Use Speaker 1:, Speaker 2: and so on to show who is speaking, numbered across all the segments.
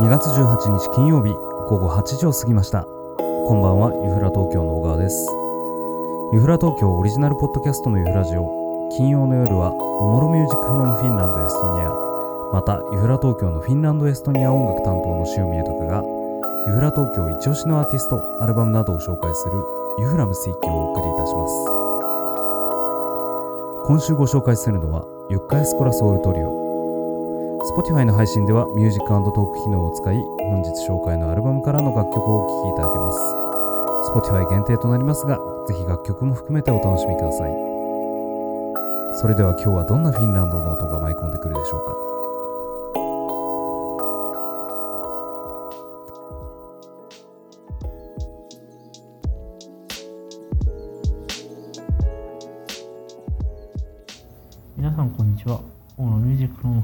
Speaker 1: 2月18日金曜日午後8時を過ぎました。こんばんはユフラ東京の小川です。ユフラ東京オリジナルポッドキャストのユフラジオ金曜の夜はおもろミュージックフロムフィンランドエストニアまたユフラ東京のフィンランドエストニア音楽担当の塩見豊がユフラ東京一押しのアーティストアルバムなどを紹介するユフラムスイッチをお送りいたします。今週ご紹介するのはユッカエスコラソウルトリオ。Spotify の配信ではミュージックトーク機能を使い本日紹介のアルバムからの楽曲をお聴きいただけます。Spotify 限定となりますがぜひ楽曲も含めてお楽しみください。それでは今日はどんなフィンランドの音が舞い込んでくるでしょうか？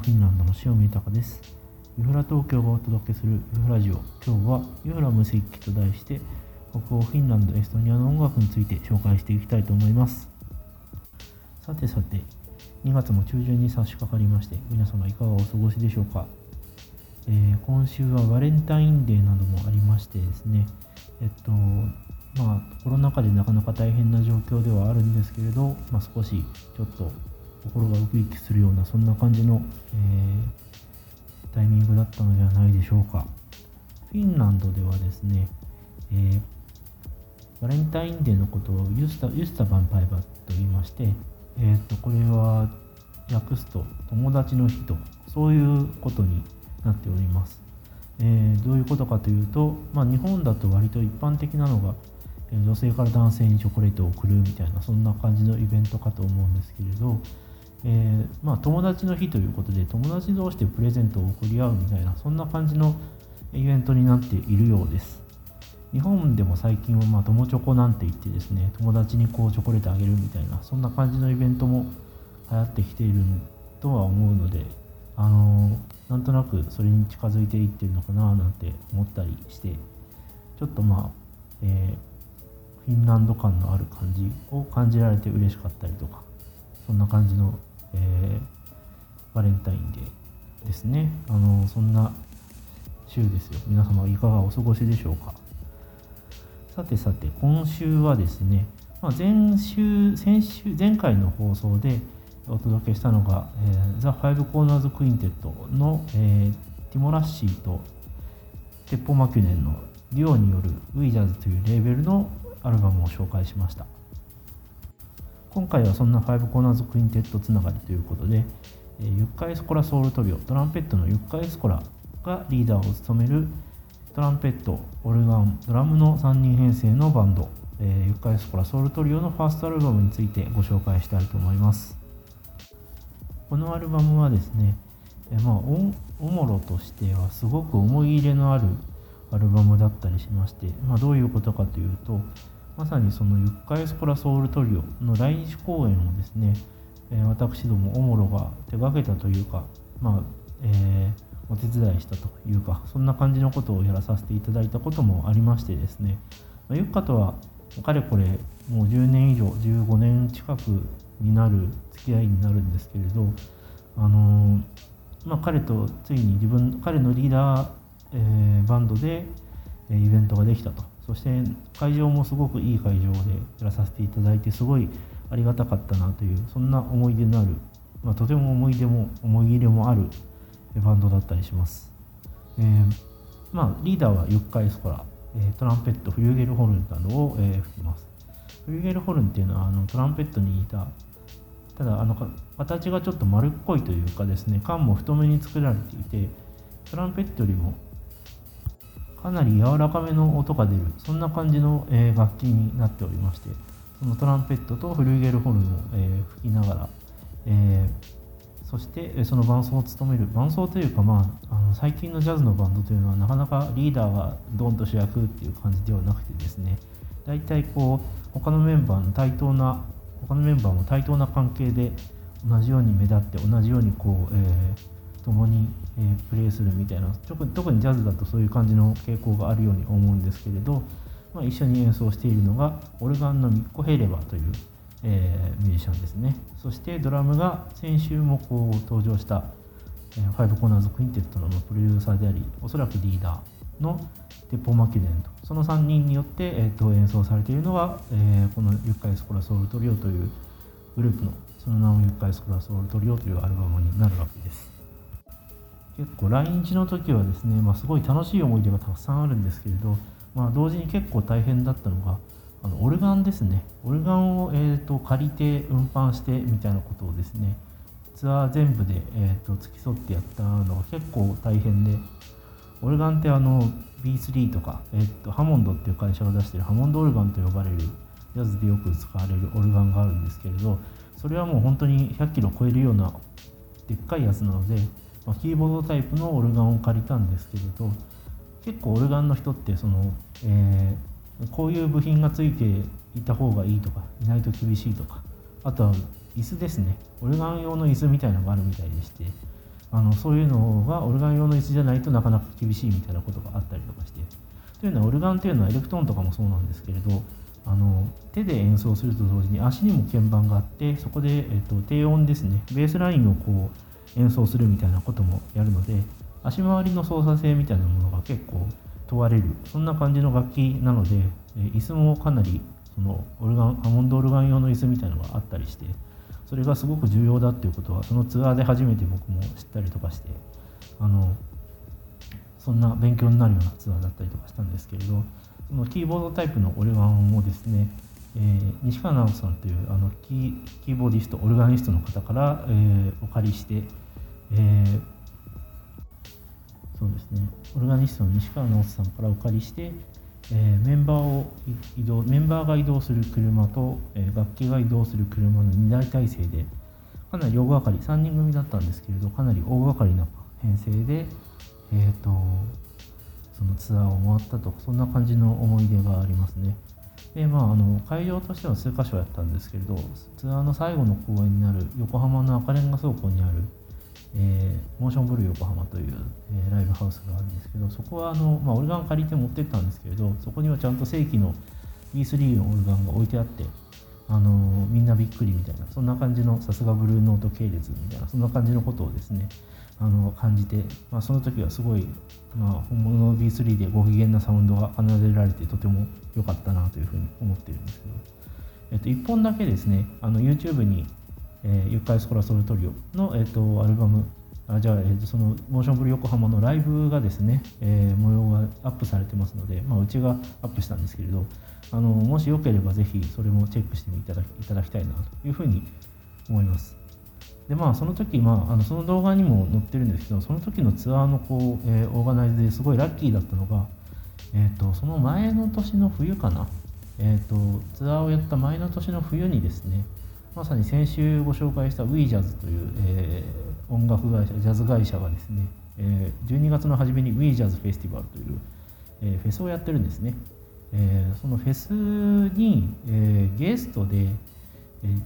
Speaker 2: フィンランドの塩見豊です。ユフラ東京がお届けするユフラジオ。今日はユフラ無石器と題して北欧フィンランドエストニアの音楽について紹介していきたいと思います。さてさて2月も中旬に差し掛かりまして皆様いかがお過ごしでしょうか、えー今週はバレンタインデーなどもありましてですねえっとまあコロナ禍でなかなか大変な状況ではあるんですけれど、まあ、少しちょっと心がウキウキするようなそんな感じの、えータイミングだったのではないでしょうか。フィンランドではですね、えーバレンタインデーのことをユスタユスタバンパイバと言いまして、えー、とこれは訳すと友達の日とそういうことになっております、えーどういうことかというと、まあ、日本だと割と一般的なのが女性から男性にチョコレートを送るみたいなそんな感じのイベントかと思うんですけれど、えーまあ、友達の日ということで友達同士でプレゼントを送り合うみたいなそんな感じのイベントになっているようです。日本でも最近はまあ友チョコなんて言ってですね友達にこうチョコレートあげるみたいなそんな感じのイベントも流行ってきているとは思うのであのーなんとなくそれに近づいていってるのかななんて思ったりしてちょっとまあ、えーフィンランド感のある感じを感じられて嬉しかったりとかそんな感じの、えーバレンタインデーですね。あのそんな週ですよ。皆様いかがお過ごしでしょうか。さてさて今週はですね、まあ、前週先週前回の放送でお届けしたのが、えー、ザ・ファイブ・コーナーズ・クインテットの、えーティモ・ラッシーとテッポ・マキネンのデュオによる We Jazz というレーベルのアルバムを紹介しました。今回はそんなファイブコーナーズクインテットつながりということで、えユッカ・エスコラソウルトリオトランペットのユッカ・エスコラがリーダーを務めるトランペットオルガンドラムの3人編成のバンド、えユッカ・エスコラソウルトリオのファーストアルバムについてご紹介したいと思います。このアルバムはですね、えまあ、おおもろとしてはすごく思い入れのあるアルバムだったりしまして、まあ、どういうことかというとまさにそのユッカ・エスコラソウルトリオの来日公演をですね、えー私どもおもろが手掛けたというか、まあえーお手伝いしたというかそんな感じのことをやらさせていただいたこともありましてですね、まあユッカとはかれこれもう10年以上15年近くになる付き合いになるんですけれどあのーまあ、彼とついに自分彼のリーダー、えーバンドでイベントができたと。そして会場もすごくいい会場でやらさせていただいてすごいありがたかったなというそんな思い出のある、まあ、とても思い出も思い入れもあるえバンドだったりします、えーまあ、リーダーはユッカ・エスコラ、えートランペットフリューゲルホルンなどを、えー吹きます。フリューゲルホルンっていうのはあのトランペットにいたただあの形がちょっと丸っこいというかですね管も太めに作られていてトランペットよりもかなり柔らかめの音が出るそんな感じの、えー楽器になっておりましてそのトランペットとフルーゲルホルンを、えー吹きながら、えーそしてその伴奏を務める伴奏というか、まあ、あの最近のジャズのバンドというのはなかなかリーダーがドンと主役っていう感じではなくてですね大体こう他のメンバーの対等な他のメンバーも対等な関係で同じように目立って同じようにこう、えー共に、えープレーするみたいな特にジャズだとそういう感じの傾向があるように思うんですけれど、まあ、一緒に演奏しているのがオルガンのミッコ・ヘレバという、えーミュージシャンですね。そしてドラムが先週もこう登場した、えー、ファイブコーナーズ・クインテットのプロデューサーでありおそらくリーダーのテポ・マキデンとその3人によって、えーと、演奏されているのが、えー、この「ユッカイ・スコラ・ソウル・トリオ」というグループのその名も「ユッカイ・スコラ・ソウル・トリオ」というアルバムになるわけです結構来日の時はですね、まあ、すごい楽しい思い出がたくさんあるんですけれど、まあ、同時に結構大変だったのがあのオルガンですね。オルガンを、えーと、借りて運搬してみたいなことをですねツアー全部で、えーと、付き添ってやったのが結構大変でオルガンってあの B3 とか、えーと、ハモンドっていう会社が出してるハモンドオルガンと呼ばれるジャズでよく使われるオルガンがあるんですけれどそれはもう本当に100キロ超えるようなでっかいやつなので、まあ、キーボードタイプのオルガンを借りたんですけれど結構オルガンの人ってその、えー、こういう部品がついていた方がいいとかいないと厳しいとかあとは椅子ですね。オルガン用の椅子みたいなのがあるみたいでしてあのそういうのがオルガン用の椅子じゃないとなかなか厳しいみたいなことがあったりとかしてというのはオルガンというのはエレクトーンとかもそうなんですけれどあの手で演奏すると同時に足にも鍵盤があってそこで、えっと、低音ですね。ベースラインをこう演奏するみたいなこともやるので足回りの操作性みたいなものが結構問われるそんな感じの楽器なので、椅子もかなりそのオルガンハモンドオルガン用の椅子みたいなのがあったりしてそれがすごく重要だっていうことはそのツアーで初めて僕も知ったりとかしてあのそんな勉強になるようなツアーだったりとかしたんですけれどそのキーボードタイプのオルガンをですね、えー、西川直さんというあのキーキーボーディストオルガニストの方から、えー、お借りして、えー、そうですね。オルガニストの西川直人さんからお借りして、えー、メンバーを移動メンバーが移動する車と、えー、楽器が移動する車の2台体制でかなり大掛かり3人組だったんですけれどかなり大掛かりな編成で、えーと、そのツアーを回ったとそんな感じの思い出がありますね。でまあ、あの会場としては数か所やったんですけれどツアーの最後の公演になる横浜の赤レンガ倉庫にあるえー、モーションブルー横浜という、えー、ライブハウスがあるんですけどそこはあの、まあ、オルガン借りて持ってったんですけれどそこにはちゃんと正規の B3 のオルガンが置いてあってあのみんなびっくりみたいなそんな感じのさすがブルーノート系列みたいなそんな感じのことをですねあの感じて、まあ、その時はすごい、まあ、本物の B3 でご機嫌なサウンドが奏でられてとても良かったなというふうに思ってるんですけど、えっと、1本だけですねあの YouTube にえー、ゆっかいスコラソルトリオの、えーと、アルバムあじゃあ、えーと、そのモーションブル横浜のライブがですね、えー、模様がアップされてますので、まあ、うちがアップしたんですけれどあのもしよければぜひそれもチェックしていただきいただきたいなというふうに思います。でまあその時、まあ、あのその動画にも載ってるんですけどその時のツアーのこう、えー、オーガナイズですごいラッキーだったのが、えーと、その前の年の冬かな、えーとツアーをやった前の年の冬にですねまさに先週ご紹介した WeJazz という、えー、音楽会社ジャズ会社がですね、えー、12月の初めに We Jazz フェスティバルという、えー、フェスをやってるんですね、えー、そのフェスに、えー、ゲストで、えー、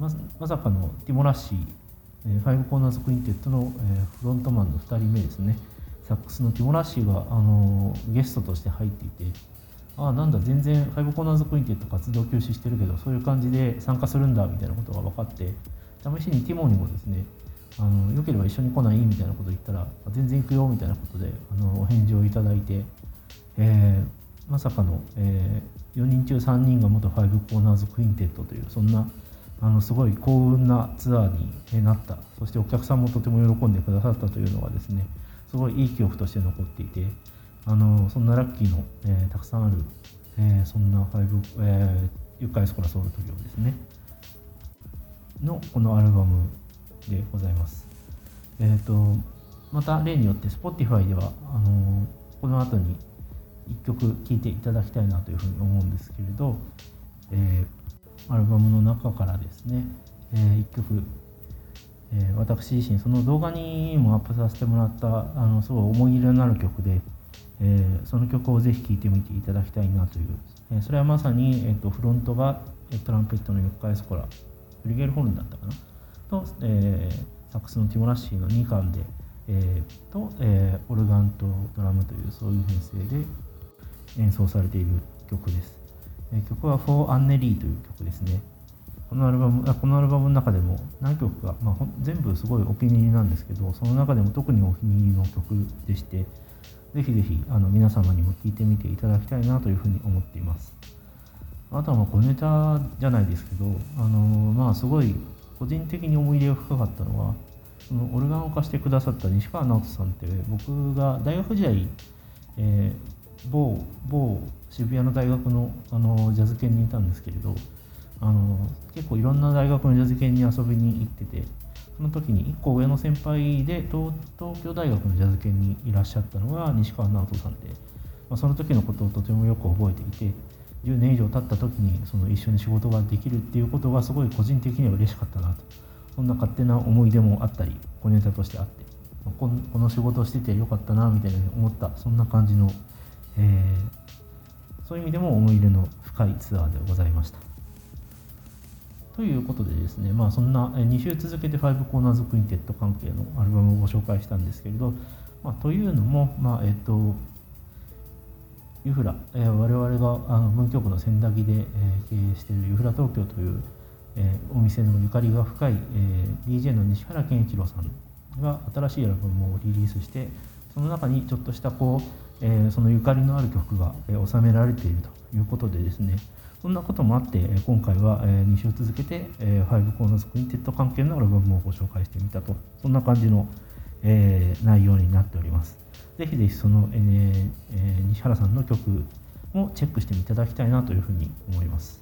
Speaker 2: ままさかのティモラッシー、えー、ファイブコーナーズクインテットの、えー、フロントマンの2人目ですね。サックスのティモラッシーが、あのー、ゲストとして入っていてあなんだ全然ファイブコーナーズクインテット活動休止してるけどそういう感じで参加するんだみたいなことが分かって試しにティモにもですねあのよければ一緒に来ないみたいなこと言ったら全然行くよみたいなことであのお返事をいただいて、えー、まさかの、えー、4人中3人が元ファイブコーナーズクインテットというそんなあのすごい幸運なツアーになった。そしてお客さんもとても喜んでくださったというのがですねすごいいい記憶として残っていてあのそんなラッキーの、えー、たくさんある、えー、そんなファイブ、えー、ユッカイスコラソウルトリオですねのこのアルバムでございます。えっ、ー、とまた例によって Spotify ではあのこの後に1曲聴いていただきたいなというふうに思うんですけれど、えー、アルバムの中からですね、えー、1曲、えー、私自身その動画にもアップさせてもらったあのすごい思い入れのある曲でえー、その曲をぜひ聴いてみていただきたいなという、えー、それはまさに、えーと、フロントがトランペットのヨッカエスコラフリゲルホルンだったかな？と、えー、サックスのティモラッシーの2巻で、えー、と、えー、オルガンとドラムというそういう編成で演奏されている曲です、えー、曲は「For Anne Lee」という曲ですね。このアルバムこのアルバムの中でも何曲か、まあ、全部すごいお気に入りなんですけどその中でも特にお気に入りの曲でしてぜひぜひあの皆様にも聴いてみていただきたいなというふうに思っています。あとはまあ小ネタじゃないですけどあのまあすごい個人的に思い入れが深かったのはそのオルガンを貸してくださった西川直人さんって僕が大学時代、えー、某某渋谷の大学のあのジャズ研にいたんですけれどあの結構いろんな大学のジャズ研に遊びに行っててその時に1個上の先輩で東京大学のジャズ研にいらっしゃったのが西川直人さんで、まあ、その時のことをとてもよく覚えていて10年以上経った時にその一緒に仕事ができるっていうことがすごい個人的には嬉しかったなとそんな勝手な思い出もあったり小ネタとしてあってまこの仕事をしててよかったなみたいな思ったそんな感じの、えー、そういう意味でも思い入れの深いツアーでございました。ということでですね、まあ、そんな2週続けて5 Corners Quintet 関係のアルバムをご紹介したんですけれど、まあ、というのも、まあえっと、ユフラ、えー、我々があの文京区の千駄木で、えー、経営している Juhla 東京という、えー、お店のゆかりが深い、えー、DJ の西原健一郎さんが新しいアルバムをリリースしてその中にちょっとしたこう、えー、そのゆかりのある曲が、えー、収められているということでですねそんなこともあって、今回は2週続けて5 Corners Quintet 関係のアルバムをご紹介してみたと、そんな感じの内容になっております。ぜひぜひその、えー、西原さんの曲もチェックしていただきたいなというふうに思います。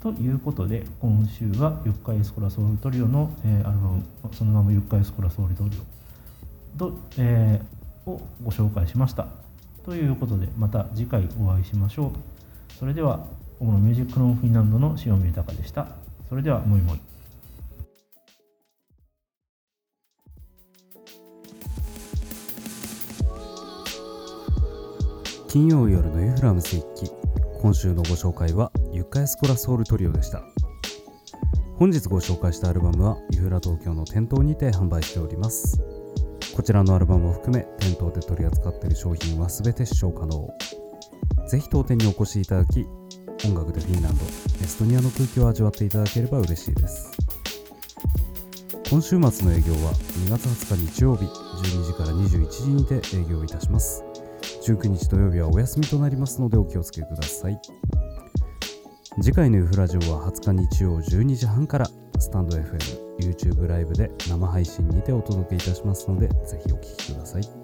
Speaker 2: ということで、今週は Jukka Eskola Soul Trio の、え、アルバム、その名も Jukka Eskola Soul Trio と、え、をご紹介しました。ということで、また次回お会いしましょう。それでは、主のミュージックロンフィンランドの塩見豊でした。それでは、もいもい。
Speaker 1: 金曜夜のユフラムス一記今週のご紹介はユカエスコラソウルトリオでした本日ご紹介したアルバムはユフラ東京の店頭にて販売しておりますこちらのアルバムを含め店頭で取り扱っている商品は全て視聴可能ぜひ当店にお越しいただき音楽でフィンランドエストニアの空気を味わっていただければ嬉しいです。今週末の営業は2月20日日曜日12時から21時にて営業いたします。19日土曜日はお休みとなりますのでお気をつけください。次回のユフラジオは20日日曜12時半からスタンド FM、YouTube ライブで生配信にてお届けいたしますのでぜひお聴きください。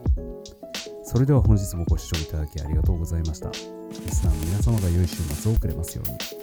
Speaker 1: それでは本日もご視聴いただきありがとうございましたリスナーの皆様が良い週末を送れますように。